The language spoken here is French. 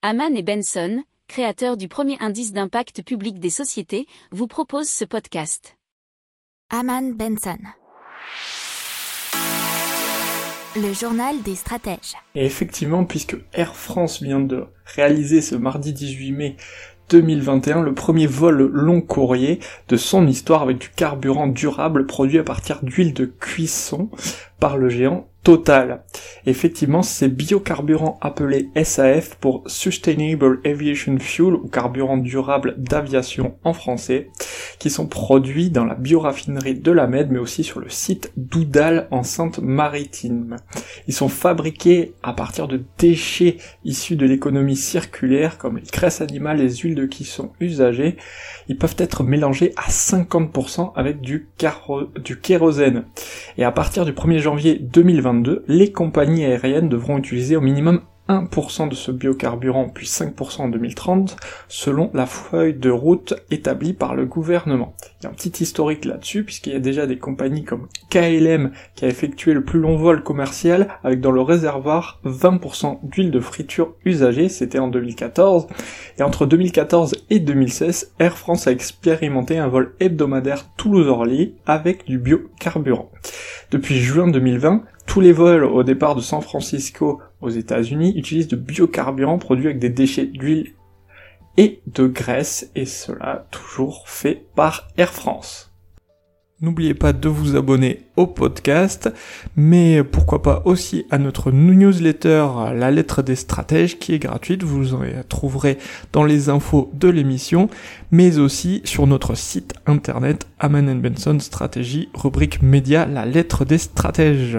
Haman et Benson, créateurs du premier indice d'impact public des sociétés, vous proposent ce podcast. Haman Benson. Le journal des stratèges. Et effectivement, puisque Air France vient de réaliser ce mardi 18 mai 2021 le premier vol long courrier de son histoire avec du carburant durable produit à partir d'huile de cuisson par le géant Effectivement, ces biocarburants appelés SAF pour Sustainable Aviation Fuel ou carburant durable d'aviation en français, qui sont produits dans la bioraffinerie de la Med mais aussi sur le site d'Oudal en Sainte-Maritime. Ils sont fabriqués à partir de déchets issus de l'économie circulaire comme les graisses animales, les huiles de cuisson usagées. Ils peuvent être mélangés à 50% avec du, du kérosène. Et à partir du 1er janvier 2022, les compagnies aériennes devront utiliser au minimum 1% de ce biocarburant puis 5% en 2030 selon la feuille de route établie par le gouvernement. Il y a un petit historique là-dessus puisqu'il y a déjà des compagnies comme KLM qui a effectué le plus long vol commercial avec dans le réservoir 20% d'huile de friture usagée, c'était en 2014. Et entre 2014 et 2016, Air France a expérimenté un vol hebdomadaire Toulouse-Orly avec du biocarburant. Depuis juin 2020, tous les vols au départ de San Francisco aux États-Unis utilisent de biocarburants produits avec des déchets d'huile et de graisse, et cela toujours fait par Air France. N'oubliez pas de vous abonner au podcast, mais pourquoi pas aussi à notre newsletter La lettre des stratèges qui est gratuite, vous en trouverez dans les infos de l'émission, mais aussi sur notre site internet Aman Benson Stratégie, rubrique média La lettre des stratèges.